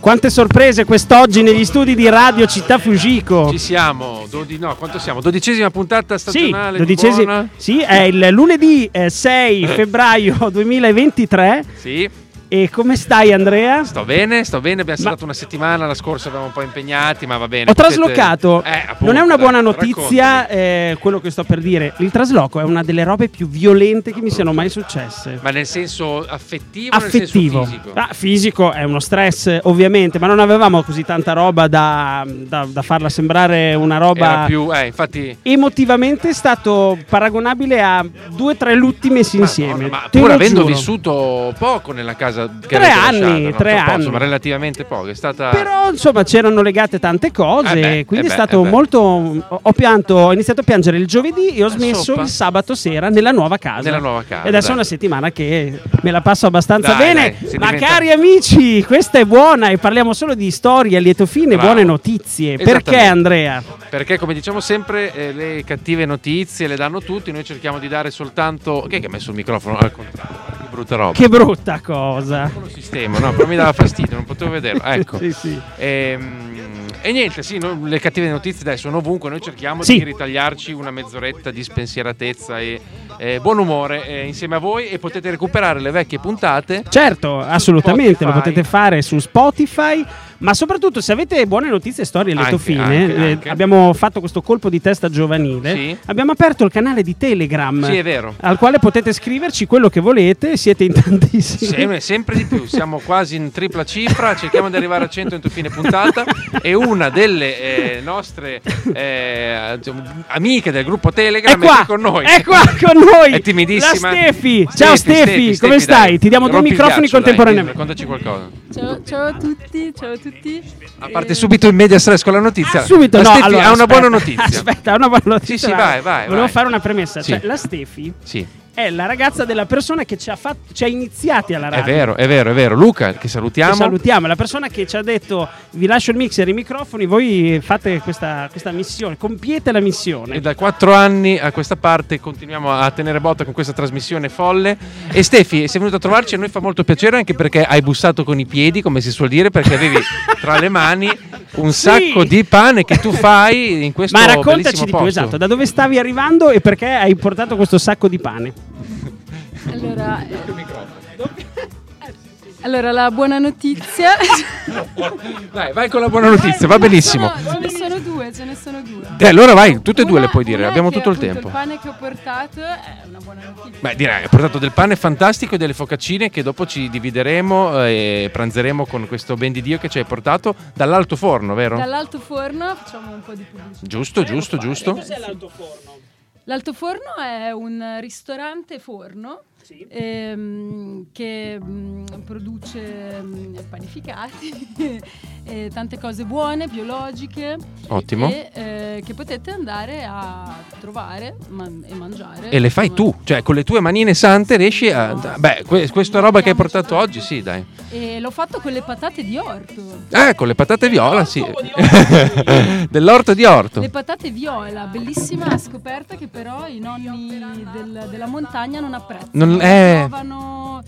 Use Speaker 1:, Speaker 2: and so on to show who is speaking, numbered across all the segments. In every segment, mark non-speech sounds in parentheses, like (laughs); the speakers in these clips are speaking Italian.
Speaker 1: Quante sorprese quest'oggi negli studi di Radio Città Fujiko.
Speaker 2: Ci siamo, dodi- no, quanto siamo? Dodicesima puntata
Speaker 1: Sì,
Speaker 2: stagionale
Speaker 1: dodicesimi-
Speaker 2: Buona?
Speaker 1: sì, è il lunedì eh, 6 febbraio (laughs) 2023.
Speaker 2: Sì,
Speaker 1: E come stai Andrea?
Speaker 2: sto bene, sto bene, abbiamo
Speaker 1: Ma-
Speaker 2: stato una settimana, la scorsa eravamo un po' impegnati, ma va bene.
Speaker 1: Ho
Speaker 2: potete-
Speaker 1: traslocato,
Speaker 2: Eh, appunto,
Speaker 1: non è una buona notizia eh, quello che sto per dire. Il trasloco è una delle robe più violente che mi siano mai successe.
Speaker 2: Ma nel senso affettivo
Speaker 1: affettivo.
Speaker 2: senso fisico?
Speaker 1: Ah, fisico è uno stress, ovviamente, ma non avevamo così tanta roba da, da- da farla sembrare una roba.
Speaker 2: Più, eh, infatti...
Speaker 1: Emotivamente è stato paragonabile a due o tre lutti messi insieme.
Speaker 2: Ma, ma
Speaker 1: Te
Speaker 2: pur avendo
Speaker 1: giuro.
Speaker 2: vissuto poco nella casa che
Speaker 1: Tre anni,
Speaker 2: lasciato,
Speaker 1: tre
Speaker 2: poco,
Speaker 1: anni.
Speaker 2: Insomma, relativamente poco. È stata...
Speaker 1: Però insomma c'erano legate tante cose,
Speaker 2: Eh beh,
Speaker 1: quindi
Speaker 2: eh
Speaker 1: è
Speaker 2: beh,
Speaker 1: stato
Speaker 2: eh
Speaker 1: molto. Ho, pianto, ho iniziato a piangere il giovedì e ho smesso
Speaker 2: soppa.
Speaker 1: il sabato sera nella nuova casa.
Speaker 2: Nella nuova casa,
Speaker 1: E adesso
Speaker 2: dai.
Speaker 1: è una settimana che me la passo abbastanza
Speaker 2: Dai,
Speaker 1: bene.
Speaker 2: dai,
Speaker 1: Ma
Speaker 2: diventa-
Speaker 1: cari amici, questa è buona e parliamo solo di storie lieto fine
Speaker 2: Bravo.
Speaker 1: buone notizie. Perché. Andrea?
Speaker 2: Perché come diciamo sempre eh, le cattive notizie le danno tutti, noi cerchiamo di dare soltanto... Chi è che ha messo il microfono al contrario? Che brutta roba.
Speaker 1: Che brutta cosa.
Speaker 2: lo sistema, no, però mi dava fastidio, non potevo vederlo. (laughs) Ecco.
Speaker 1: Sì, sì.
Speaker 2: Ehm, E, niente, sì, no, le cattive notizie dai, sono ovunque, noi cerchiamo
Speaker 1: Sì.
Speaker 2: di ritagliarci una mezz'oretta di spensieratezza e eh, buon umore eh, insieme a voi e potete recuperare le vecchie puntate.
Speaker 1: Certo, assolutamente, lo
Speaker 2: Spotify.
Speaker 1: potete fare su Spotify, ma soprattutto se avete buone notizie e storie lieto
Speaker 2: Anche,
Speaker 1: fine,
Speaker 2: anche,
Speaker 1: eh,
Speaker 2: anche.
Speaker 1: abbiamo fatto questo colpo di testa giovanile,
Speaker 2: Sì.
Speaker 1: abbiamo aperto il canale di Telegram.
Speaker 2: Sì, è vero.
Speaker 1: Al quale potete scriverci quello che volete, siete in (laughs) tantissimi.
Speaker 2: Sem- sempre di più, siamo quasi in tripla cifra, cerchiamo di arrivare a 100 entro fine puntata e una delle eh, nostre eh, amiche del gruppo
Speaker 1: È
Speaker 2: Telegram è,
Speaker 1: qua,
Speaker 2: qui con noi.
Speaker 1: è qua con noi.
Speaker 2: È timidissima.
Speaker 1: La Stefi. Ciao Stefi, come
Speaker 2: dai.
Speaker 1: stai? Ti diamo due
Speaker 2: Rompi
Speaker 1: microfoni
Speaker 2: ghiaccio, dai,
Speaker 1: contemporaneamente.
Speaker 2: Raccontaci qualcosa.
Speaker 3: Ciao, ciao a tutti, ciao a tutti.
Speaker 2: A parte
Speaker 3: Eh,
Speaker 2: subito in media stress con la notizia.
Speaker 1: Ah, subito,
Speaker 2: la
Speaker 1: no,
Speaker 2: Stefi
Speaker 1: allora,
Speaker 2: ha una
Speaker 1: aspetta,
Speaker 2: buona notizia. (laughs)
Speaker 1: Aspetta, ha una buona notizia.
Speaker 2: Sì, sì, vai, vai,
Speaker 1: Volevo
Speaker 2: vai.
Speaker 1: fare una premessa.
Speaker 2: Sì.
Speaker 1: Cioè, la Stefi
Speaker 2: Sì,
Speaker 1: è la ragazza della persona che ci ha, fatto, ci ha iniziati alla
Speaker 2: è
Speaker 1: radio.
Speaker 2: vero, è vero, è vero. Luca, che salutiamo.
Speaker 1: Che salutiamo, è la persona che ci ha detto vi lascio il mixer e i microfoni, voi fate questa, questa missione, compiete la missione.
Speaker 2: E da quattro anni a questa parte continuiamo a tenere botta con questa trasmissione folle. E Stefi, sei venuto a trovarci, a noi fa molto piacere anche perché hai bussato con i piedi, come si suol dire, perché avevi (laughs) tra le mani un
Speaker 1: Sì.
Speaker 2: sacco di pane che tu fai in questo
Speaker 1: Ma raccontaci di più,
Speaker 2: posto.
Speaker 1: esatto, da dove stavi arrivando e perché hai portato questo sacco di pane?
Speaker 3: Allora, allora, la buona notizia.
Speaker 2: Dai, vai con la buona notizia, va benissimo.
Speaker 3: No, ne sono due, ce ne sono due.
Speaker 2: E allora vai, tutte e due le puoi dire, abbiamo tutto il tempo.
Speaker 3: Il pane che ho portato è una buona notizia.
Speaker 2: Beh, direi, hai portato del pane fantastico e delle focaccine che dopo ci divideremo eh, e pranzeremo con questo ben di Dio che ci hai portato dall'alto forno, vero?
Speaker 3: Dall'alto forno facciamo un po' di pubblicità.
Speaker 2: Giusto, giusto, giusto.
Speaker 3: L'alto forno è un ristorante forno ehm, che mm, produce mm, panificati (laughs) e tante cose buone, biologiche.
Speaker 2: Ottimo.
Speaker 3: E eh, che potete andare a trovare man- e mangiare.
Speaker 2: E le fai tu, cioè con le tue manine sante riesci a... Beh, que- questa roba che hai portato oggi, sì, dai.
Speaker 3: E l'ho fatto con le patate di orto.
Speaker 2: Eh, con le patate viola, sì. (laughs) Dell'orto di orto.
Speaker 3: Le patate viola, bellissima scoperta che però i nonni del- della montagna non apprezzano.
Speaker 2: Non- eh.
Speaker 3: Trovano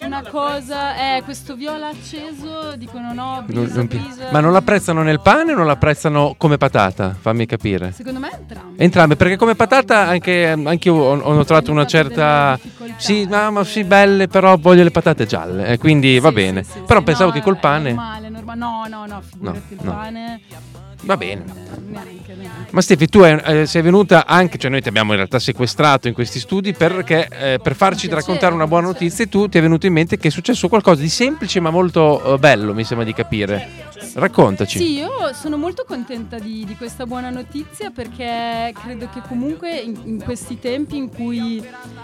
Speaker 3: una cosa, eh, questo viola acceso, dicono no,
Speaker 2: Non-
Speaker 3: bisa,
Speaker 2: non
Speaker 3: bisa.
Speaker 2: Ma non l'apprezzano nel pane o non l'apprezzano come patata? Fammi capire.
Speaker 3: Secondo me entrambi.
Speaker 2: Entrambe, perché come patata anche, anche io ho, ho notato una certa... Sì, ma, ma sì, belle, però voglio le patate gialle, eh, quindi va
Speaker 3: Sì,
Speaker 2: bene.
Speaker 3: sì, sì,
Speaker 2: però pensavo
Speaker 3: no,
Speaker 2: che col
Speaker 3: è
Speaker 2: pane...
Speaker 3: normale, normale. No, no, no, figurati il
Speaker 2: no.
Speaker 3: pane.
Speaker 2: Va bene. Ma Stefi, tu eh, sei venuta anche, cioè noi ti abbiamo in realtà sequestrato in questi studi perché eh, per farci raccontare una buona notizia e tu ti è venuto in mente che è successo qualcosa di semplice ma molto eh, bello, mi sembra di capire. Raccontaci.
Speaker 3: Sì, io sono molto contenta di, di questa buona notizia perché credo che comunque in, in questi tempi in cui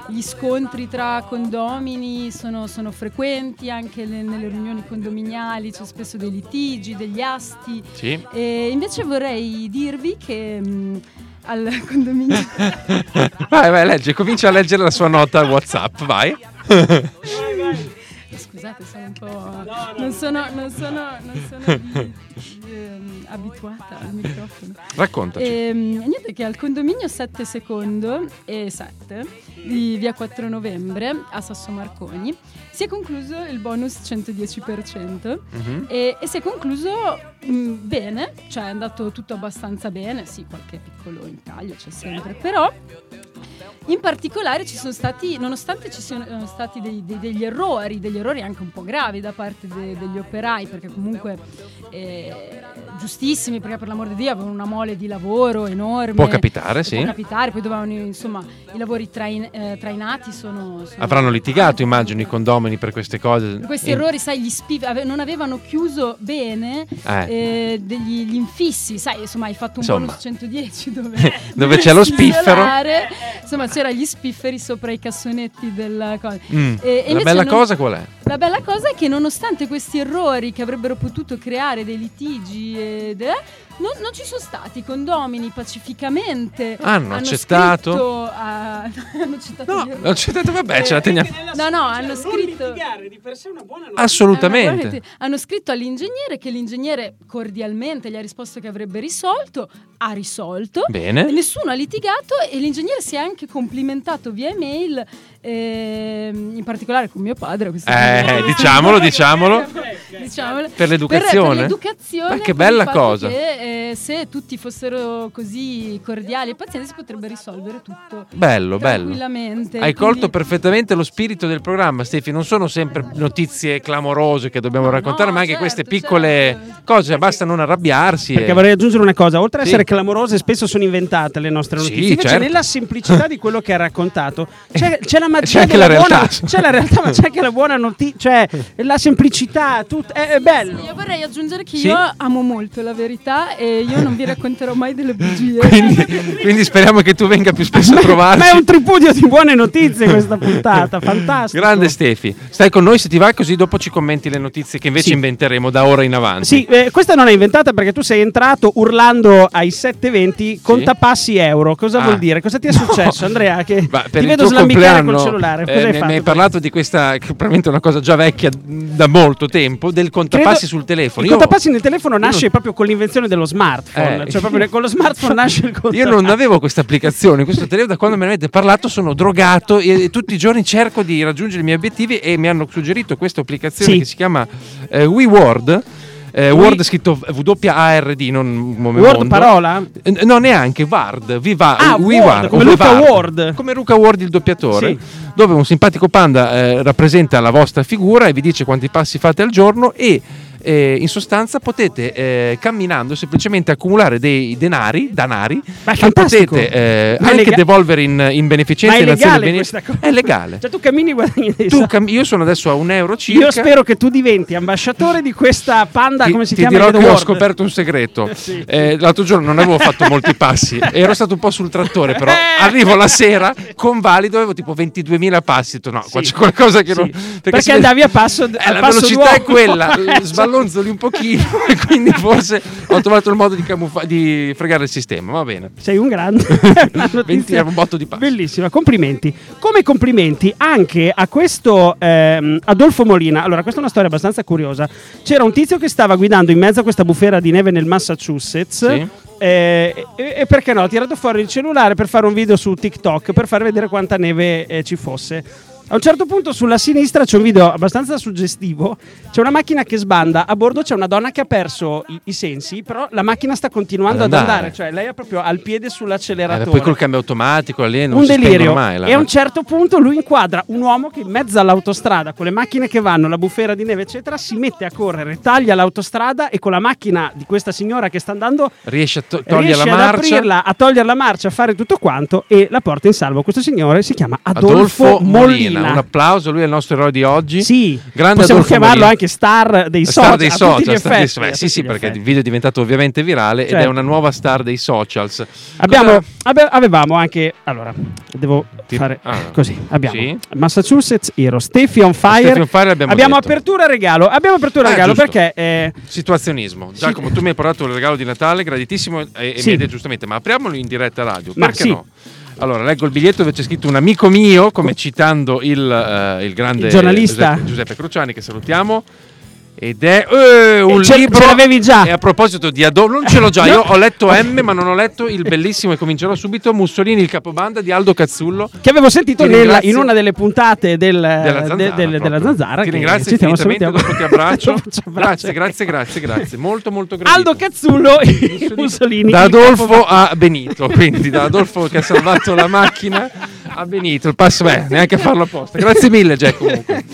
Speaker 3: gli scontri tra condomini sono, sono frequenti, anche le- nelle riunioni condominiali c'è spesso dei litigi, degli asti.
Speaker 2: Sì.
Speaker 3: E invece vorrei dirvi che mh, al condominio... (laughs)
Speaker 2: vai, vai, legge, comincia a leggere la sua nota WhatsApp, vai.
Speaker 3: Scusa. scusate, sono un po'. non sono, non sono, non sono (laughs) ehm, abituata al microfono.
Speaker 2: Raccontaci.
Speaker 3: E, niente che al condominio 7 secondo e 7 di via 4 novembre a Sasso Marconi si è concluso il bonus 110%
Speaker 2: Mhm.
Speaker 3: e, e si è concluso mh, bene, cioè è andato tutto abbastanza bene, sì qualche piccolo intaglio c'è sempre, però in particolare ci sono stati, nonostante ci siano stati dei- dei- degli errori, degli errori anche un po' gravi da parte de- degli operai, perché comunque eh, giustissimi, perché per l'amor di Dio avevano una mole di lavoro enorme.
Speaker 2: Può capitare, sì.
Speaker 3: Può capitare, poi dovevano, insomma, i lavori train- eh, trainati sono, sono-
Speaker 2: Avranno litigato, immagino, i condomini per queste cose.
Speaker 3: questi
Speaker 2: In-
Speaker 3: errori, sai, gli spiv- ave- non avevano chiuso bene
Speaker 2: Eh.
Speaker 3: eh, degli gli infissi, sai, insomma, hai fatto un
Speaker 2: Insomma.
Speaker 3: bonus 110 (laughs) dove,
Speaker 2: Dove c'è lo spiffero.
Speaker 3: Insomma, c'era gli spifferi sopra i cassonetti della cosa.
Speaker 2: Mm.
Speaker 3: E-
Speaker 2: La bella
Speaker 3: non-
Speaker 2: cosa qual è?
Speaker 3: La bella cosa è che nonostante questi errori che avrebbero potuto creare dei litigi ed, eh, non, non ci sono stati. I condomini pacificamente
Speaker 2: Hanno accettato?
Speaker 3: scritto a- (laughs) hanno accettato
Speaker 2: No, c'è detto, vabbè, ce la teniamo.
Speaker 3: No, no, hanno scritto-
Speaker 1: litigare di per sé una buona notizia.
Speaker 2: Assolutamente.
Speaker 3: Eh, hanno scritto all'ingegnere che l'ingegnere cordialmente gli ha risposto che avrebbe risolto, ha risolto.
Speaker 2: Bene.
Speaker 3: Nessuno ha litigato e l'ingegnere si è anche complimentato via email, ehm, in particolare con mio padre.
Speaker 2: Eh, diciamolo, (laughs) diciamolo.
Speaker 3: Diciamolo.
Speaker 2: Per l'educazione?
Speaker 3: Per, per l'educazione,
Speaker 2: Ma che bella cosa.
Speaker 3: Che, eh, se tutti fossero così cordiali e pazienti si potrebbe risolvere tutto
Speaker 2: Bello, bello.
Speaker 3: tranquillamente.
Speaker 2: Hai
Speaker 3: Quindi-
Speaker 2: colto perfettamente lo spirito del programma, Stefi. Non sono sempre notizie clamorose che dobbiamo
Speaker 3: No,
Speaker 2: raccontare,
Speaker 3: no,
Speaker 2: ma anche
Speaker 3: certo,
Speaker 2: queste piccole
Speaker 3: certo.
Speaker 2: cose. Basta non arrabbiarsi.
Speaker 1: Perché
Speaker 2: e-
Speaker 1: vorrei aggiungere una cosa, oltre ad
Speaker 2: Sì.
Speaker 1: essere clamorose, spesso sono inventate le nostre
Speaker 2: Sì,
Speaker 1: notizie. Invece,
Speaker 2: certo.
Speaker 1: nella semplicità di quello che ha raccontato, c'è, c'è la magia
Speaker 2: C'è anche
Speaker 1: della
Speaker 2: la realtà.
Speaker 1: buona, c'è la realtà, ma c'è anche la buona notizia, cioè (laughs) la semplicità, tut- è, è bello.
Speaker 3: Io vorrei aggiungere che
Speaker 2: Sì?
Speaker 3: io amo molto la verità e io non vi racconterò mai delle bugie. (laughs)
Speaker 2: Quindi, quindi speriamo che tu venga più spesso a trovarci.
Speaker 1: Ma è un tripudio di buone notizie questa puntata, fantastico.
Speaker 2: Grande Stefi, stai con noi se ti va così dopo ci commenti le notizie che invece
Speaker 1: Sì.
Speaker 2: inventeremo da ora in avanti.
Speaker 1: Sì, eh, questa non è inventata perché tu sei entrato urlando ai 720 contapassi euro. Cosa
Speaker 2: Ah.
Speaker 1: vuol dire? Cosa ti è successo, Andrea? Che
Speaker 2: Ma
Speaker 1: ti vedo slambicare
Speaker 2: compleanno
Speaker 1: col cellulare. Cosa
Speaker 2: eh,
Speaker 1: hai
Speaker 2: mi,
Speaker 1: fatto?
Speaker 2: mi hai parlato di questa, che probabilmente è una cosa già vecchia da molto tempo, del contapassi
Speaker 1: Credo-
Speaker 2: sul telefono.
Speaker 1: Il
Speaker 2: Io-
Speaker 1: contapassi nel telefono nasce
Speaker 2: non-
Speaker 1: proprio con l'invenzione dello smartphone.
Speaker 2: Eh.
Speaker 1: Cioè, proprio con lo smartphone (laughs) nasce il contapassi.
Speaker 2: Io non avevo questa applicazione, questo telefono da quando me ne avete parlato sono drogato e, e tutti i giorni cerco di raggiungere i miei obiettivi e mi hanno suggerito questa applicazione
Speaker 1: Sì.
Speaker 2: che si chiama eh, WeWord. Eh, Word scritto W-A-R-D, non come
Speaker 1: Word
Speaker 2: mondo.
Speaker 1: parola?
Speaker 2: Eh, No, neanche Ward, Viva,
Speaker 1: Ah,
Speaker 2: We
Speaker 1: Ward,
Speaker 2: Ward,
Speaker 1: come Luca
Speaker 2: Ward.
Speaker 1: Ward.
Speaker 2: Come Luca Ward il doppiatore,
Speaker 1: Sì.
Speaker 2: dove un simpatico panda eh, rappresenta la vostra figura e vi dice quanti passi fate al giorno e eh, in sostanza potete eh, camminando semplicemente accumulare dei denari, danari
Speaker 1: Ma
Speaker 2: che potete eh,
Speaker 1: Ma
Speaker 2: anche
Speaker 1: lega-
Speaker 2: devolvere in, in beneficenza
Speaker 1: Ma è legale
Speaker 2: bene-? È legale.
Speaker 1: Cioè tu cammini e guadagni dei
Speaker 2: Tu cam- io sono adesso a un euro circa.
Speaker 1: Io spero che tu diventi ambasciatore di questa panda,
Speaker 2: Ti,
Speaker 1: come si
Speaker 2: ti
Speaker 1: chiama?
Speaker 2: dirò
Speaker 1: Red
Speaker 2: che ho scoperto un segreto. (laughs)
Speaker 1: Sì.
Speaker 2: Eh, l'altro giorno non avevo fatto molti passi, (laughs) ero stato un po' sul trattore, però
Speaker 1: Eh.
Speaker 2: arrivo la sera (laughs) con valido, avevo tipo 22.000 passi. No, qua
Speaker 1: Sì.
Speaker 2: c'è qualcosa che
Speaker 1: Sì.
Speaker 2: non.
Speaker 1: Perché
Speaker 2: si
Speaker 1: andavi a passo-
Speaker 2: Eh,
Speaker 1: a
Speaker 2: la
Speaker 1: passo
Speaker 2: velocità è quella, sballonzoli un pochino (laughs) e quindi forse ho trovato il modo di, camuffa- di fregare il sistema. Va bene.
Speaker 1: Sei un grande. Una notizia
Speaker 2: 20 un botto di passi.
Speaker 1: Bellissima, complimenti. Come complimenti anche a questo ehm, Adolfo Molina. Allora, questa è una storia abbastanza curiosa. C'era un tizio che stava guidando in mezzo a questa bufera di neve nel Massachusetts.
Speaker 2: Sì.
Speaker 1: eh, e, e perché no? Ha tirato fuori il cellulare per fare un video su TikTok per far vedere quanta neve eh, ci fosse. A un certo punto sulla sinistra c'è un video abbastanza suggestivo. C'è una macchina che sbanda, a bordo c'è una donna che ha perso i, i sensi, però la macchina sta continuando
Speaker 2: Ad
Speaker 1: ad
Speaker 2: andare.
Speaker 1: andare, cioè lei è proprio al piede
Speaker 2: Eh,
Speaker 1: sull'acceleratore
Speaker 2: poi col cambio automatico lì non
Speaker 1: un
Speaker 2: si
Speaker 1: delirio.
Speaker 2: mai. là,
Speaker 1: e a un certo punto lui inquadra un uomo che in mezzo all'autostrada, con le macchine che vanno, la bufera di neve, eccetera, si mette a correre, taglia l'autostrada e con la macchina di questa signora che sta andando
Speaker 2: Riesce a to- togliere
Speaker 1: riesce
Speaker 2: la marcia.
Speaker 1: aprirla, a togliere la marcia, a fare tutto quanto e la porta in salvo. Questo signore si chiama Adolfo,
Speaker 2: Adolfo
Speaker 1: Molina.
Speaker 2: Molina. Un applauso, lui è il nostro eroe di oggi.
Speaker 1: Sì,
Speaker 2: Grande
Speaker 1: possiamo
Speaker 2: Adolfo
Speaker 1: chiamarlo
Speaker 2: Molina.
Speaker 1: anche star dei
Speaker 2: Star
Speaker 1: social.
Speaker 2: dei
Speaker 1: a tutti
Speaker 2: social, star dei- beh, sì, sì, perché
Speaker 1: effetti.
Speaker 2: il video è diventato ovviamente virale ed
Speaker 1: Certo.
Speaker 2: è una nuova star dei socials.
Speaker 1: Abbiamo,
Speaker 2: Cosa-
Speaker 1: avevamo anche. Allora, devo
Speaker 2: Ti-
Speaker 1: fare
Speaker 2: ah.
Speaker 1: così. Abbiamo
Speaker 2: Sì.
Speaker 1: Massachusetts Hero, Steffi on Fire.
Speaker 2: Steffi on Fire abbiamo detto.
Speaker 1: apertura regalo. Abbiamo apertura
Speaker 2: Ah,
Speaker 1: regalo
Speaker 2: giusto.
Speaker 1: perché. eh,
Speaker 2: Situazionismo. Giacomo, tu mi hai portato il regalo di Natale, graditissimo, e, e
Speaker 1: Sì.
Speaker 2: mi hai detto giustamente, ma apriamolo in diretta radio.
Speaker 1: Ma
Speaker 2: perché
Speaker 1: sì.
Speaker 2: no? Allora, leggo il biglietto dove c'è scritto un amico mio, come citando il, eh, il grande
Speaker 1: Il giornalista.
Speaker 2: Giuseppe, Giuseppe Cruciani, che salutiamo. Ed è eh, un
Speaker 1: ce-
Speaker 2: libro.
Speaker 1: ce l'avevi già.
Speaker 2: E a proposito di Adolfo, non ce l'ho già. (laughs) Io ho letto M, ma non ho letto il bellissimo, e comincerò subito. Mussolini, il capobanda di Aldo Cazzullo.
Speaker 1: Che avevo sentito
Speaker 2: Ti
Speaker 1: nella- in una delle puntate del-
Speaker 2: Della
Speaker 1: de-
Speaker 2: zanzara,
Speaker 1: del- della
Speaker 2: proprio.
Speaker 1: zanzara.
Speaker 2: Ti ringrazio infinitamente, dopo ti (laughs) abbraccio. Grazie, grazie, grazie, grazie. Molto, molto gradito.
Speaker 1: Aldo Cazzullo e Mussolini.
Speaker 2: Da Adolfo a Benito, quindi da Adolfo che ha salvato la macchina (laughs) a Benito. Il passo, beh, neanche a farlo apposta. Grazie mille, Jack. Comunque.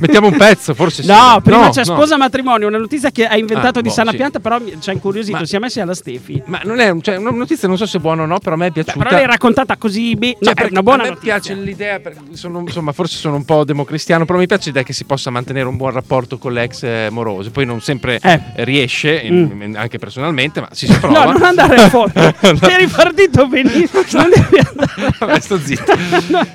Speaker 2: Mettiamo un pezzo, forse sì.
Speaker 1: No, prima
Speaker 2: No,
Speaker 1: c'è
Speaker 2: no.
Speaker 1: sposa matrimonio, una notizia che hai inventato
Speaker 2: Ah,
Speaker 1: di
Speaker 2: boh,
Speaker 1: sana
Speaker 2: sì.
Speaker 1: pianta, però mi- ci ha incuriosito,
Speaker 2: Ma-
Speaker 1: si è messi alla Stefi.
Speaker 2: Ma non è cioè, una notizia, non so se è buona o no, però a me è
Speaker 1: Beh,
Speaker 2: piaciuta.
Speaker 1: però l'hai raccontata così bene.
Speaker 2: Cioè,
Speaker 1: no, è
Speaker 2: perché
Speaker 1: una buona
Speaker 2: a me
Speaker 1: notizia.
Speaker 2: piace l'idea, perché sono, insomma, forse sono un po' democristiano, però mi piace l'idea che si possa mantenere un buon rapporto con l'ex eh, moroso. Poi non sempre
Speaker 1: Eh.
Speaker 2: riesce, in- in- anche personalmente, ma si, (laughs) prova.
Speaker 1: No, non andare a fondo.
Speaker 2: No.
Speaker 1: Ti eri partito benissimo. (laughs) Non devi andare.
Speaker 2: Vabbè, sto zitto.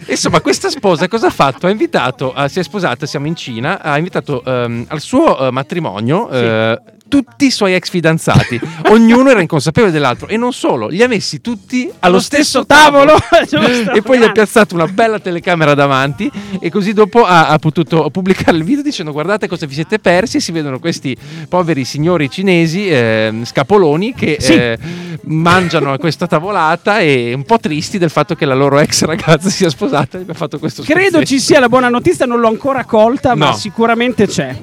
Speaker 2: Insomma, questa sposa cosa ha fatto? Ha invitato, eh, si è sposata, siamo in Cina, ha invitato ehm, al suo eh, matrimonio eh, tutti i suoi ex fidanzati. Ognuno era inconsapevole dell'altro e non solo, li ha messi tutti allo, stesso tavolo. (laughs)
Speaker 1: Giusto,
Speaker 2: e poi gli ha piazzato una bella telecamera davanti e così dopo ha, ha potuto pubblicare il video dicendo guardate cosa vi siete persi e si vedono questi poveri signori cinesi ehm, scapoloni che
Speaker 1: Sì.
Speaker 2: eh, mangiano a questa tavolata e un po' tristi del fatto che la loro ex ragazza sia sposata e abbia fatto questo
Speaker 1: Credo
Speaker 2: scherzetto.
Speaker 1: ci sia la buona notizia, non l'ho ancora colta, ma
Speaker 2: No.
Speaker 1: sicuramente c'è.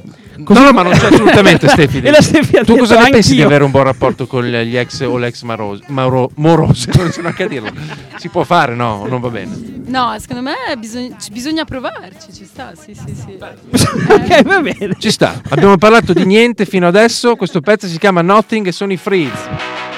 Speaker 2: No, no, ma non c'è assolutamente (laughs) Steffi.
Speaker 1: E la Steffi ha
Speaker 2: Tu cosa ne pensi di avere un buon rapporto con gli ex o l'ex maros- mauro- morose? Non so neanche a dirlo. Si può fare? No, non va bene.
Speaker 3: No, secondo me bisogna, ci- bisogna provarci, ci sta, sì, sì, sì. (laughs)
Speaker 1: ok, va bene.
Speaker 2: Ci sta. Abbiamo parlato di niente fino adesso. Questo pezzo si chiama Nothing e sono i Freeze.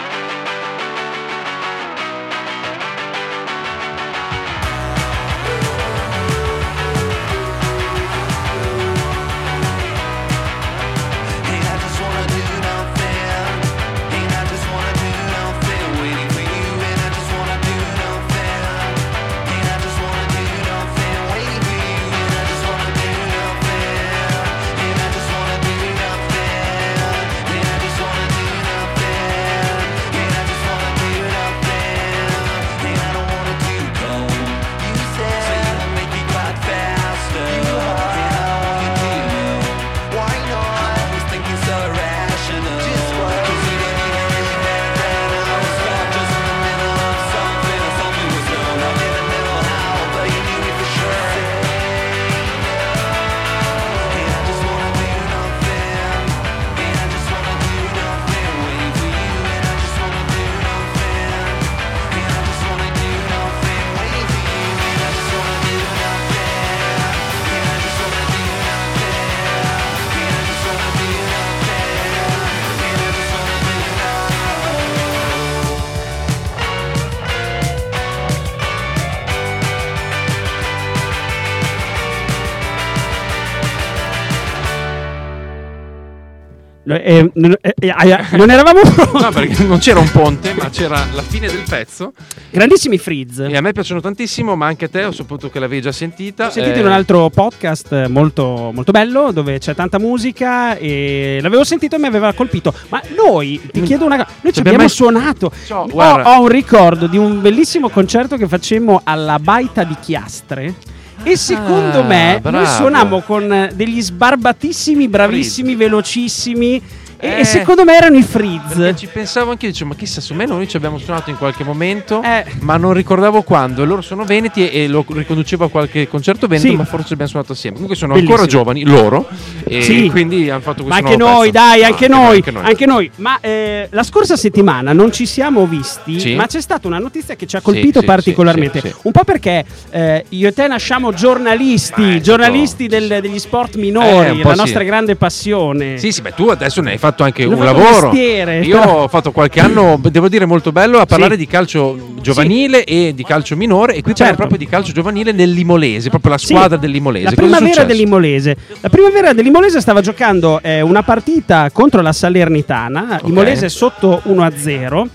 Speaker 1: Eh, non- eh, eh, ah, (laughs) non eravamo pronti.
Speaker 2: No, perché non c'era un ponte, ma c'era la fine del pezzo.
Speaker 1: Grandissimi Frizz.
Speaker 2: E a me piacciono tantissimo, ma anche a te ho saputo che l'avevi già sentita.
Speaker 1: Ho sentito
Speaker 2: Eh,
Speaker 1: in un altro podcast molto, molto bello dove c'è tanta musica e l'avevo sentito e mi aveva colpito. Ma noi, ti chiedo una cosa, noi ci
Speaker 2: abbiamo mai-
Speaker 1: suonato.
Speaker 2: Ciao,
Speaker 1: Ho, ho un ricordo di un bellissimo concerto che facemmo alla Baita di Chiastre. E secondo
Speaker 2: Ah,
Speaker 1: me noi
Speaker 2: bravo.
Speaker 1: suonammo con eh, degli sbarbatissimi, bravissimi, velocissimi. E,
Speaker 2: Eh,
Speaker 1: e secondo me erano i Frizz.
Speaker 2: ci pensavo anche io, dicevo, ma chissà, su me noi ci abbiamo suonato in qualche momento,
Speaker 1: Eh.
Speaker 2: ma non ricordavo quando. E loro sono veneti e, e lo riconducevo a qualche concerto veneto,
Speaker 1: Sì.
Speaker 2: ma forse abbiamo suonato assieme. Comunque sono
Speaker 1: Bellissimo.
Speaker 2: ancora giovani, loro, e
Speaker 1: Sì.
Speaker 2: quindi hanno fatto
Speaker 1: Ma
Speaker 2: questo
Speaker 1: anche
Speaker 2: nuovo
Speaker 1: noi,
Speaker 2: pezzo.
Speaker 1: dai,
Speaker 2: Ah,
Speaker 1: anche noi,
Speaker 2: anche noi.
Speaker 1: anche noi. Ma eh, la scorsa settimana non ci siamo visti,
Speaker 2: Sì.
Speaker 1: ma c'è stata una notizia che ci ha colpito
Speaker 2: sì,
Speaker 1: particolarmente. Un po' perché eh, io e te nasciamo giornalisti,
Speaker 2: Ma
Speaker 1: giornalisti del- degli sport
Speaker 2: Eh,
Speaker 1: minori,
Speaker 2: po'
Speaker 1: la nostra grande passione.
Speaker 2: Sì, sì, beh, tu adesso ne hai fatto anche
Speaker 1: Ne ho
Speaker 2: un
Speaker 1: fatto un
Speaker 2: lavoro.
Speaker 1: mestiere,
Speaker 2: Io ho fatto qualche anno, devo dire, molto bello a parlare
Speaker 1: Sì.
Speaker 2: di calcio giovanile e di calcio minore. E qui
Speaker 1: Certo.
Speaker 2: parliamo proprio di calcio giovanile nel Limolese, proprio la
Speaker 1: Sì,
Speaker 2: squadra del Limolese.
Speaker 1: La primavera
Speaker 2: successo?
Speaker 1: dell'Imolese. La primavera dell'Imolese stava giocando eh, una partita contro la Salernitana.
Speaker 2: Ok.
Speaker 1: Imolese sotto 1-0.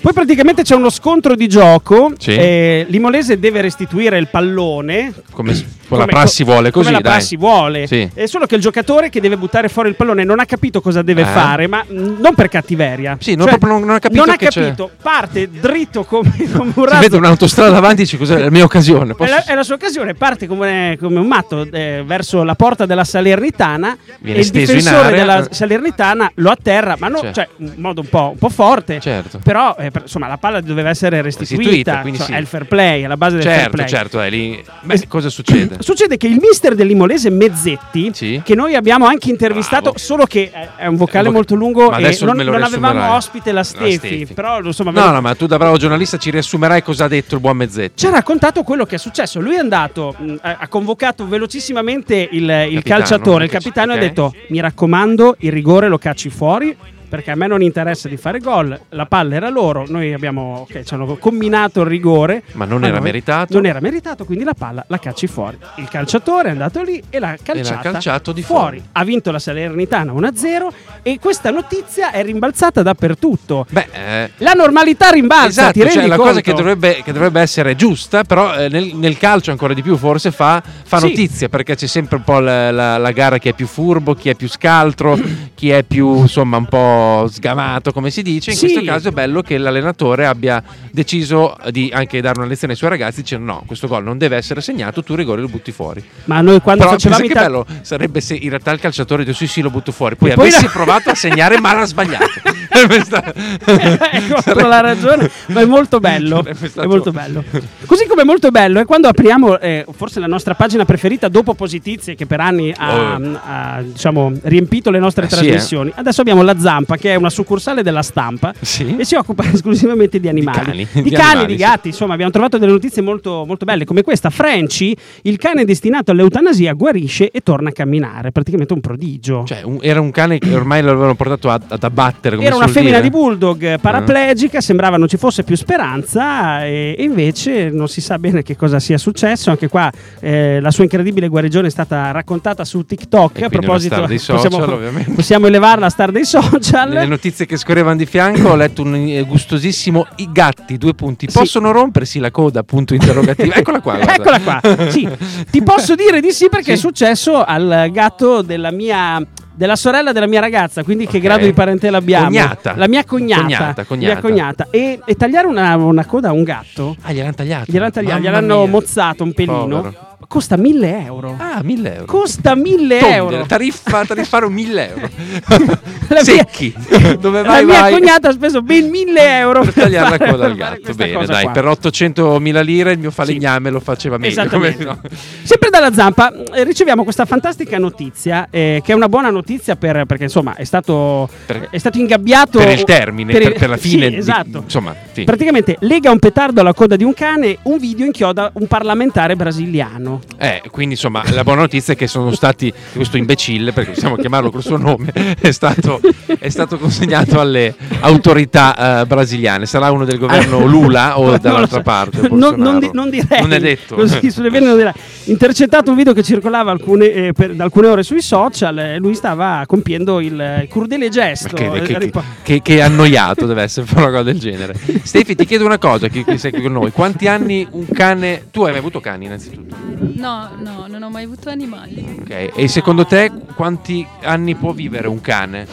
Speaker 1: Poi praticamente c'è uno scontro di gioco.
Speaker 2: Sì.
Speaker 1: eh, L'Imolese deve restituire il pallone.
Speaker 2: Come s- la prassi vuole così,
Speaker 1: come la
Speaker 2: dai.
Speaker 1: prassi vuole.
Speaker 2: Sì.
Speaker 1: È solo che il giocatore che deve buttare fuori il pallone non ha capito cosa deve
Speaker 2: Eh.
Speaker 1: fare, ma non per cattiveria.
Speaker 2: Sì, non proprio non- non ha capito
Speaker 1: non ha capito, parte dritto come, (laughs) come un
Speaker 2: Si
Speaker 1: razzo.
Speaker 2: vede un'autostrada davanti dice cos'è la mia occasione.
Speaker 1: È
Speaker 2: Posso-
Speaker 1: la, è la sua occasione, parte come, come un matto eh, verso la porta della Salernitana
Speaker 2: Viene
Speaker 1: e il difensore della Salernitana lo atterra, ma no,
Speaker 2: Certo.
Speaker 1: cioè, in modo un po', un po' forte.
Speaker 2: Certo.
Speaker 1: Però eh, per- insomma la palla doveva essere restituita,
Speaker 2: Restituita,
Speaker 1: cioè,
Speaker 2: sì.
Speaker 1: è il fair play, è la base del fair
Speaker 2: Certo,
Speaker 1: play.
Speaker 2: certo, è lì. Beh, cosa succede?
Speaker 1: Succede che il mister dell'Imolese Mezzetti,
Speaker 2: Sì.
Speaker 1: che noi abbiamo anche intervistato,
Speaker 2: Bravo.
Speaker 1: solo che è- un vocale molto lungo
Speaker 2: Ma
Speaker 1: e non, non avevamo ospite la Stefi, però insomma
Speaker 2: No, no, ma tu da bravo giornalista ci riassumerai cosa ha detto il buon Mezzetti.
Speaker 1: ci ha raccontato quello che è successo. Lui è andato, mh, ha ha convocato velocissimamente il, il
Speaker 2: Capitano,
Speaker 1: calciatore, il capitano, e ha detto: Mi raccomando, il rigore lo cacci fuori. Perché a me non interessa di fare gol, la palla era loro, noi abbiamo, ok, ci hanno combinato il rigore.
Speaker 2: Ma non era meritato.
Speaker 1: Non era meritato, quindi la palla la cacci fuori. Il calciatore è andato lì e l'ha calciata
Speaker 2: calciato di
Speaker 1: fuori.
Speaker 2: fuori.
Speaker 1: Ha vinto la Salernitana 1-0 e questa notizia è rimbalzata dappertutto.
Speaker 2: Beh, eh,
Speaker 1: La normalità rimbalza, ti
Speaker 2: Esatto, cioè la
Speaker 1: conto?
Speaker 2: cosa che dovrebbe, che dovrebbe essere giusta, però eh, nel, nel calcio ancora di più forse fa, fa
Speaker 1: Sì.
Speaker 2: notizia perché c'è sempre un po' la, la- la gara chi è più furbo, chi è più scaltro, (clears throat) chi è più insomma un po' sgamato come si dice. In
Speaker 1: Sì.
Speaker 2: questo caso è bello che l'allenatore abbia deciso di anche dare una lezione ai suoi ragazzi dicendo no, questo gol non deve essere segnato, tu rigore lo butti fuori.
Speaker 1: Ma noi quando
Speaker 2: Però
Speaker 1: facevamo i
Speaker 2: che bello sarebbe se in realtà il calciatore dice sì sì lo butto fuori, poi
Speaker 1: E poi
Speaker 2: avessi
Speaker 1: la-
Speaker 2: provato a segnare ma l'ha sbagliato. (laughs) Sarebbe sta-
Speaker 1: hai proprio la ragione, ma è molto bello. È molto bello. Così come è molto bello è quando apriamo eh, forse la nostra pagina preferita dopo Posizizie che per anni ha,
Speaker 2: Oh.
Speaker 1: ha, diciamo, riempito le nostre
Speaker 2: Eh, sì,
Speaker 1: trasmissioni. Adesso abbiamo la Zampa che è una succursale della stampa
Speaker 2: Sì.
Speaker 1: e si occupa (laughs) esclusivamente di animali.
Speaker 2: cani,
Speaker 1: di,
Speaker 2: di
Speaker 1: cani,
Speaker 2: animali,
Speaker 1: di
Speaker 2: sì.
Speaker 1: gatti. Insomma, abbiamo trovato delle notizie molto, molto belle come questa. Frenchy, il cane destinato all'eutanasia, guarisce e torna a camminare. Praticamente un prodigio.
Speaker 2: Cioè, un- era un cane che ormai lo avevano portato a- ad abbattere. Come
Speaker 1: Era una femmina
Speaker 2: dire.
Speaker 1: di bulldog eh, paraplegica, sembrava non ci fosse più speranza e, e invece non si sa bene che cosa sia successo. Anche qua eh, la sua incredibile guarigione è stata raccontata su TikTok.
Speaker 2: E
Speaker 1: a proposito,
Speaker 2: star dei social,
Speaker 1: possiamo, possiamo elevarla a star dei social.
Speaker 2: Nelle notizie che scorrevano di fianco ho letto un eh, gustosissimo i gatti, due punti.
Speaker 1: Sì.
Speaker 2: Possono rompersi la coda? Punto interrogativo. (laughs) Eccola qua. guarda.
Speaker 1: Eccola qua. Sì, ti posso dire di sì perché
Speaker 2: Sì.
Speaker 1: è successo al gatto della mia della sorella della mia ragazza, quindi che
Speaker 2: Ok.
Speaker 1: grado di parentela abbiamo?
Speaker 2: Cognata.
Speaker 1: La mia cognata.
Speaker 2: Cognata, cognata.
Speaker 1: Mia cognata. E, e tagliare una, una coda a un gatto
Speaker 2: Ah, gliel'hanno tagliato.
Speaker 1: Gliel'hanno tagliato, gliel'hanno
Speaker 2: mia.
Speaker 1: mozzato un pelino.
Speaker 2: Povero.
Speaker 1: Costa 1000 euro.
Speaker 2: Ah, 1000 euro.
Speaker 1: Costa 1000
Speaker 2: Tonde,
Speaker 1: euro.
Speaker 2: Tariffa, tariffaro 1000 euro. (laughs)
Speaker 1: La mia-
Speaker 2: Secchi. Dove vai,
Speaker 1: la mia
Speaker 2: vai?
Speaker 1: cognata ha speso ben 1000 euro
Speaker 2: Per tagliare la coda al gatto. Bene, dai,
Speaker 1: qua.
Speaker 2: per 800.000 lire il mio falegname lo faceva meglio. Come- no.
Speaker 1: Sempre dalla Zampa eh, riceviamo questa fantastica notizia, eh, che è una buona notizia per- perché insomma è stato,
Speaker 2: Per-
Speaker 1: è stato ingabbiato
Speaker 2: Per il termine, per,
Speaker 1: il-
Speaker 2: per la (laughs) fine.
Speaker 1: Sì,
Speaker 2: di-
Speaker 1: esatto.
Speaker 2: insomma, sì.
Speaker 1: Praticamente lega un petardo alla coda di un cane, un video inchioda un parlamentare brasiliano.
Speaker 2: Eh, quindi insomma la buona notizia è che sono stati questo imbecille, perché possiamo chiamarlo col suo nome, (laughs) è stato, è stato consegnato alle autorità eh, brasiliane. Sarà uno del governo (laughs) Lula o dall'altra parte?
Speaker 1: Non, non di- non direi.
Speaker 2: Non è detto.
Speaker 1: Così sulle vene non direi. Intercettato un video che circolava alcune, eh, per- da alcune ore sui social, eh, lui stava compiendo il, il crudele gesto.
Speaker 2: Ma che,
Speaker 1: eh,
Speaker 2: che- che- che annoiato deve essere fare una cosa del genere. Stefi, ti chiedo una cosa, che, che sei qui con noi. Quanti anni un cane... Tu hai mai avuto cani innanzitutto?
Speaker 3: No, no, non ho mai avuto animali.
Speaker 2: Ok. E secondo te quanti anni può vivere un cane?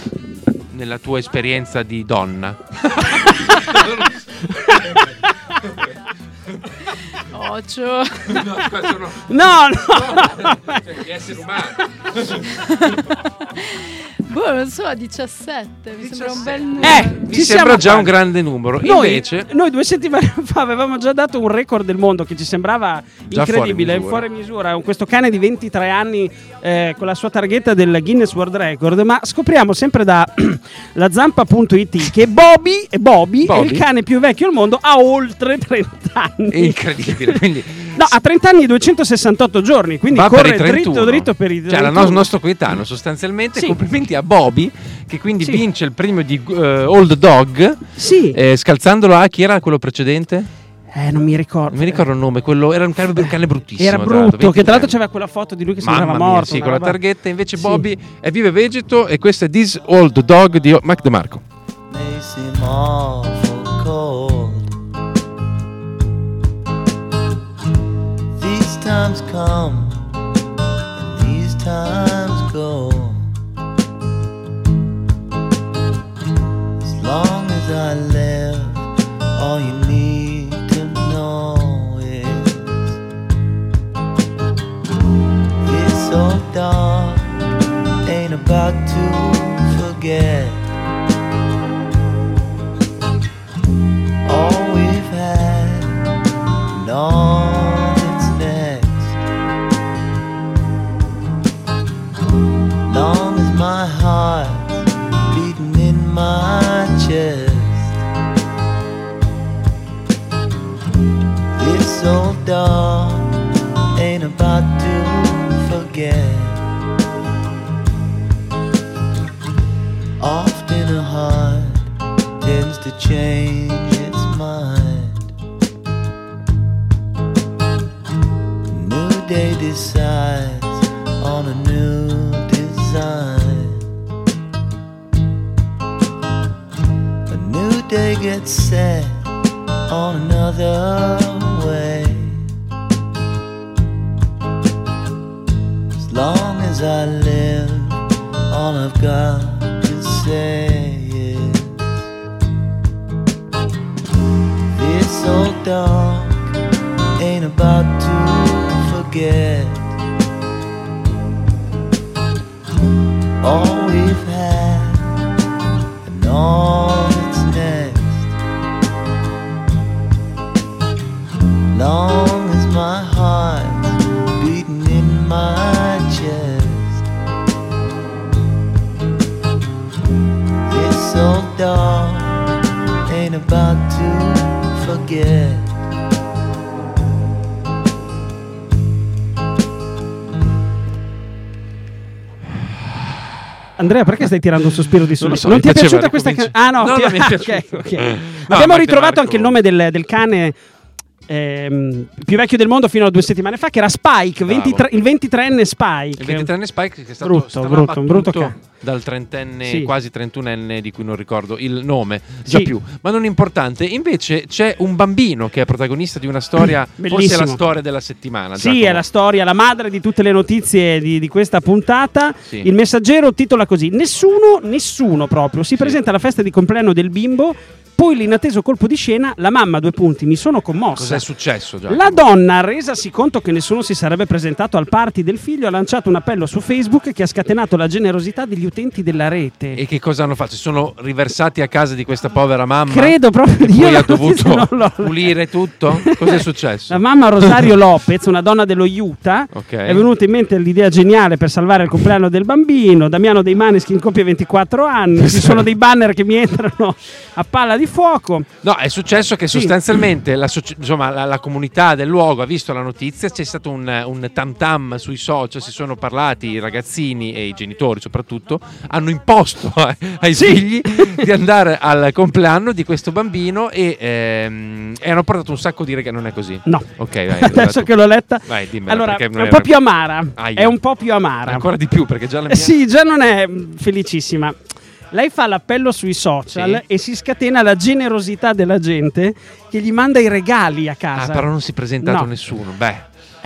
Speaker 2: Nella tua esperienza di donna? (laughs) (laughs)
Speaker 3: Ocio.
Speaker 1: No, no.
Speaker 2: di essere umano.
Speaker 3: boh, non so, 17. Mi sembra un bel numero.
Speaker 1: Eh,
Speaker 2: Mi
Speaker 1: Ci
Speaker 2: sembra già
Speaker 1: qua.
Speaker 2: un grande numero.
Speaker 1: Noi,
Speaker 2: Invece,
Speaker 1: noi due settimane (laughs) fa avevamo già dato un record del mondo che ci sembrava
Speaker 2: Già
Speaker 1: incredibile,
Speaker 2: fuori
Speaker 1: fuori
Speaker 2: misura.
Speaker 1: misura. Questo cane di 23 anni eh, con la sua targhetta del Guinness World Record, ma scopriamo sempre da (clears throat) lazampa.it che Bobby, e Bobby, è
Speaker 2: Bobby?
Speaker 1: il cane più vecchio al mondo, ha oltre 30 anni.
Speaker 2: è incredibile. Quindi (laughs)
Speaker 1: No, ha 30 anni e 268 giorni, quindi
Speaker 2: va per
Speaker 1: corre
Speaker 2: i 31.
Speaker 1: dritto dritto per i
Speaker 2: Cioè, il
Speaker 1: 31.
Speaker 2: nostro coetaneo sostanzialmente.
Speaker 1: Sì.
Speaker 2: Complimenti a Bobby, che quindi
Speaker 1: Sì.
Speaker 2: vince il premio di eh, Old Dog,
Speaker 1: Sì,
Speaker 2: eh, scalzandolo a chi era quello precedente?
Speaker 1: eh, non mi ricordo.
Speaker 2: Non mi ricordo il nome, quello era un cane, un cane bruttissimo.
Speaker 1: Era
Speaker 2: tra
Speaker 1: brutto, che tra
Speaker 2: 23
Speaker 1: l'altro c'aveva quella foto di lui che
Speaker 2: Mamma
Speaker 1: sembrava
Speaker 2: mia,
Speaker 1: morto.
Speaker 2: sì, con la
Speaker 1: roba-
Speaker 2: targhetta. Invece
Speaker 1: Sì.
Speaker 2: Bobby è vive vegeto e questo è This Old Dog di Mac DeMarco.
Speaker 4: may times come and these times go. As long as I live, all you need to know is it's so dark, ain't about to forget. Long as I live, all I've got to say is It's so dark, ain't about to forget forget.
Speaker 1: Andrea, perché stai tirando un sospiro di
Speaker 2: Non
Speaker 1: sollievo?
Speaker 2: so,
Speaker 1: non ti è
Speaker 2: piaceva,
Speaker 1: piaciuta questa canzone? Ah, no,
Speaker 2: No,
Speaker 1: ti-
Speaker 2: no, mi è (laughs)
Speaker 1: ah,
Speaker 2: piaciuta.
Speaker 1: ok, ok. (laughs)
Speaker 2: No,
Speaker 1: Abbiamo ritrovato
Speaker 2: Marco-
Speaker 1: anche il nome del, del cane ehm, più vecchio del mondo fino a due settimane fa, che era Spike,
Speaker 2: Bravo.
Speaker 1: 23 il 23enne Spike.
Speaker 2: Il 23enne Spike che è stato
Speaker 1: Brutto, brutto, un brutto ca-
Speaker 2: dal trentenne,
Speaker 1: Sì.
Speaker 2: quasi trentunenne di cui non ricordo il nome, già
Speaker 1: Sì.
Speaker 2: più, ma non importante. Invece c'è un bambino che è protagonista di una storia, (clears throat) forse è la
Speaker 1: Bellissimo.
Speaker 2: storia della settimana.
Speaker 1: Sì,
Speaker 2: Giacomo.
Speaker 1: è la storia, la madre di tutte le notizie di, di questa puntata.
Speaker 2: Sì.
Speaker 1: Il messaggero titola così: Nessuno, nessuno proprio, si presenta alla festa di compleanno del bimbo. Poi l'inatteso colpo di scena, la mamma, due punti, mi sono commossa.
Speaker 2: Cos'è successo Giacomo?
Speaker 1: La donna, resasi conto che nessuno si sarebbe presentato al party del figlio, ha lanciato un appello su Facebook che ha scatenato la generosità degli utenti della rete.
Speaker 2: E che cosa hanno fatto? Si sono riversati a casa di questa povera mamma?
Speaker 1: Credo proprio
Speaker 2: E
Speaker 1: io
Speaker 2: ha dovuto pulire tutto? Cos'è successo?
Speaker 1: La mamma Rosario (laughs) Lopez, una donna dello Utah,
Speaker 2: Ok.
Speaker 1: è venuta in mente l'idea geniale per salvare il compleanno del bambino. Damiano dei Maneskin compie 24 anni, ci sono dei banner che mi entrano a palla di fuoco.
Speaker 2: No, è successo che
Speaker 1: Sì.
Speaker 2: sostanzialmente la, insomma, la- la comunità del luogo ha visto la notizia, c'è stato un, un tam tam sui social, si sono parlati i ragazzini e i genitori soprattutto, hanno imposto (laughs) eh, ai
Speaker 1: Sì.
Speaker 2: figli di andare al compleanno di questo bambino e, ehm, e hanno portato un sacco di regali. Non è così?
Speaker 1: No.
Speaker 2: Ok, vai. (laughs)
Speaker 1: Adesso che l'ho letta,
Speaker 2: Vai, dimmela,
Speaker 1: allora è un
Speaker 2: era-
Speaker 1: po' più amara.
Speaker 2: Aia.
Speaker 1: È un po' più amara.
Speaker 2: Ancora di più perché già la mia...
Speaker 1: Sì, già non è mm, felicissima. Lei fa l'appello sui social
Speaker 2: Sì.
Speaker 1: e si scatena la generosità della gente che gli manda i regali a
Speaker 2: Ah,
Speaker 1: casa.
Speaker 2: però non si è presentato
Speaker 1: No.
Speaker 2: nessuno. Beh,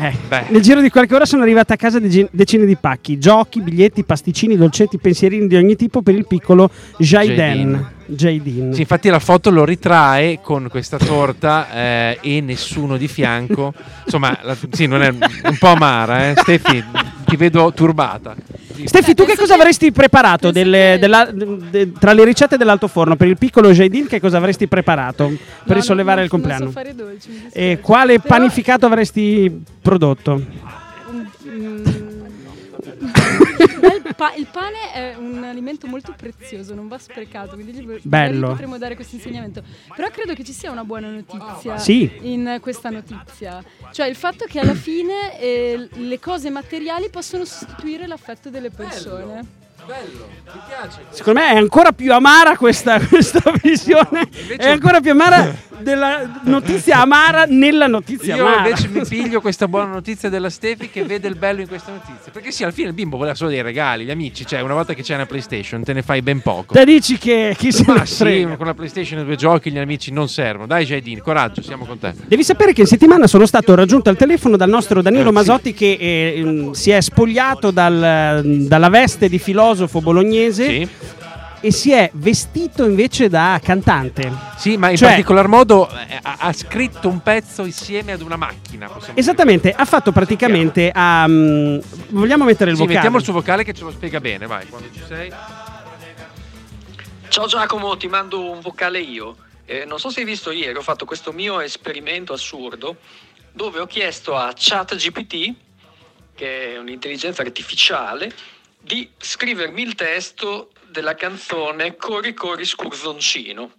Speaker 1: Eh. Nel giro di qualche ora sono arrivate a casa decine di pacchi, giochi, biglietti, pasticcini, dolcetti, pensierini di ogni tipo per il piccolo Jaden. Jaden.
Speaker 2: Sì, infatti la foto lo ritrae con questa torta eh, e nessuno di fianco. Insomma, la- sì, non è un po' amara, eh. Stefi, ti vedo turbata. Sì.
Speaker 1: Stefi, tu che cosa avresti preparato delle-
Speaker 3: che-
Speaker 1: della- de- tra le ricette dell'alto forno per il piccolo Jaden? Che cosa avresti preparato per
Speaker 3: No,
Speaker 1: risollevare
Speaker 3: non-
Speaker 1: il compleanno?
Speaker 3: Non so fare dolci.
Speaker 1: e quale
Speaker 3: Però-
Speaker 1: panificato avresti prodotto?
Speaker 3: Mm. Il, pa- il pane è un alimento molto prezioso, non va sprecato, quindi gli-
Speaker 1: Bello.
Speaker 3: potremmo dare questo insegnamento. Però credo che ci sia una buona notizia
Speaker 1: Sì.
Speaker 3: in questa notizia, cioè il fatto che alla fine eh, le cose materiali possono sostituire l'affetto delle persone.
Speaker 2: Bello, piace.
Speaker 1: Secondo me è ancora più amara questa, questa visione. È ancora più amara della notizia amara nella notizia
Speaker 2: Io
Speaker 1: amara.
Speaker 2: invece mi (laughs) piglio questa buona notizia della Stefi che vede il bello in questa notizia. Perché sì, alla fine il bimbo voleva solo dei regali, gli amici, cioè una volta che c'è una PlayStation te ne fai ben poco.
Speaker 1: Te dici che chi se
Speaker 2: Ma sì, con la PlayStation e due giochi gli amici non servono. Dai Jaidin, coraggio, siamo con te.
Speaker 1: Devi sapere che in settimana sono stato raggiunto al telefono dal nostro Danilo
Speaker 2: Eh, sì.
Speaker 1: Masotti che eh, si è spogliato dal- dalla veste di filosofo bolognese
Speaker 2: Sì.
Speaker 1: e si è vestito invece da cantante.
Speaker 2: Sì, ma in
Speaker 1: Cioè-
Speaker 2: particolar modo eh, ha, ha scritto un pezzo insieme ad una macchina.
Speaker 1: Esattamente, ha fatto praticamente mm, vogliamo mettere il
Speaker 2: dire. Sì,
Speaker 1: vocale?
Speaker 2: mettiamo il suo vocale che ce lo spiega bene, vai, quando ci sei.
Speaker 5: Ciao Giacomo, ti mando un vocale io. Eh, non so se hai visto ieri, ho fatto questo mio esperimento assurdo dove ho chiesto a ChatGPT, che è un'intelligenza artificiale, di scrivermi il testo della canzone Corri Corri Scurzoncino.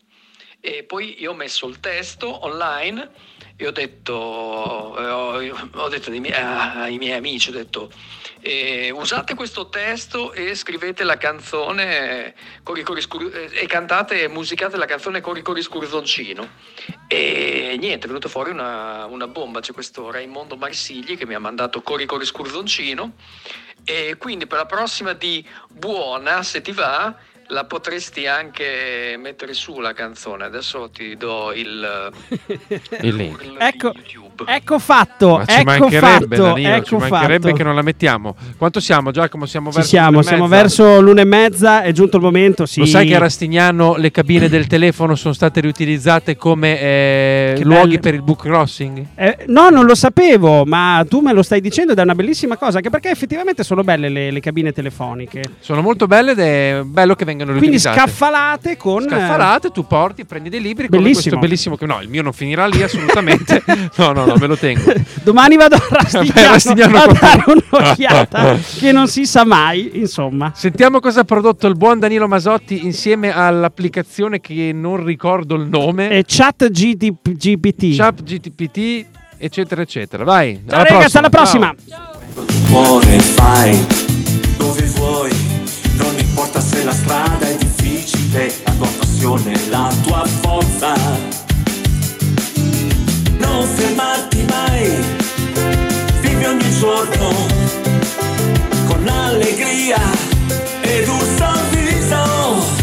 Speaker 5: E poi io ho messo il testo online e ho detto, eh, ho, detto ai miei, ai miei amici, ho detto eh, usate questo testo e scrivete la canzone Corri Corri Scur- eh, e cantate e musicate la canzone Corri Corri Scurzoncino. E niente, è venuta fuori una, una bomba, c'è questo Raimondo Marsigli che mi ha mandato Corri Corri Scurzoncino e quindi per la prossima di Buona, se ti va, la potresti anche mettere su la canzone. Adesso ti do il, (laughs)
Speaker 2: Il link.
Speaker 1: Ecco,
Speaker 5: YouTube.
Speaker 1: ecco fatto,
Speaker 2: Ma ci
Speaker 1: ecco
Speaker 2: mancherebbe,
Speaker 1: fatto,
Speaker 2: Danilo,
Speaker 1: ecco
Speaker 2: ci mancherebbe
Speaker 1: fatto.
Speaker 2: che non la mettiamo. Quanto siamo, Giacomo? Siamo
Speaker 1: Ci
Speaker 2: verso
Speaker 1: siamo,
Speaker 2: l'una e
Speaker 1: siamo
Speaker 2: mezza?
Speaker 1: verso l'una e mezza, è giunto il momento, sì.
Speaker 2: Lo sai che a Rastignano le cabine del telefono sono state riutilizzate come eh, luoghi per il book crossing?
Speaker 1: Eh, no, non lo sapevo, ma tu me lo stai dicendo ed è una bellissima cosa, anche perché effettivamente sono belle le, le cabine telefoniche.
Speaker 2: Sono molto belle ed è bello che vengano
Speaker 1: Quindi
Speaker 2: riutilizzate.
Speaker 1: scaffalate con...
Speaker 2: Scaffalate, tu porti, prendi dei libri come
Speaker 1: Bellissimo.
Speaker 2: questo bellissimo che no, il mio non finirà lì assolutamente. (laughs) no, no, no, me lo tengo. (laughs)
Speaker 1: Domani vado a (laughs) Rastignano,
Speaker 2: Beh, Rastignano
Speaker 1: a dare un'occhiata che non si sa mai, insomma.
Speaker 2: Sentiamo cosa ha prodotto il buon Danilo Masotti insieme all'applicazione che non ricordo il nome.
Speaker 1: È chat GPT.
Speaker 2: Chat GTPT, eccetera, eccetera. Vai.
Speaker 1: Ciao ragazzi, alla prossima.
Speaker 6: cuore fai importa se la strada è difficile, la tua passione, la tua forza. Non fermarti mai, vivi ogni giorno con allegria ed un sorriso.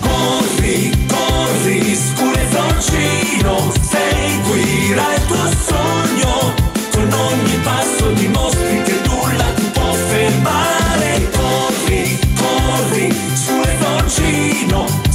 Speaker 6: Corri, corri, scurezzoncino, seguirai il tuo sogno. Con ogni passo vicino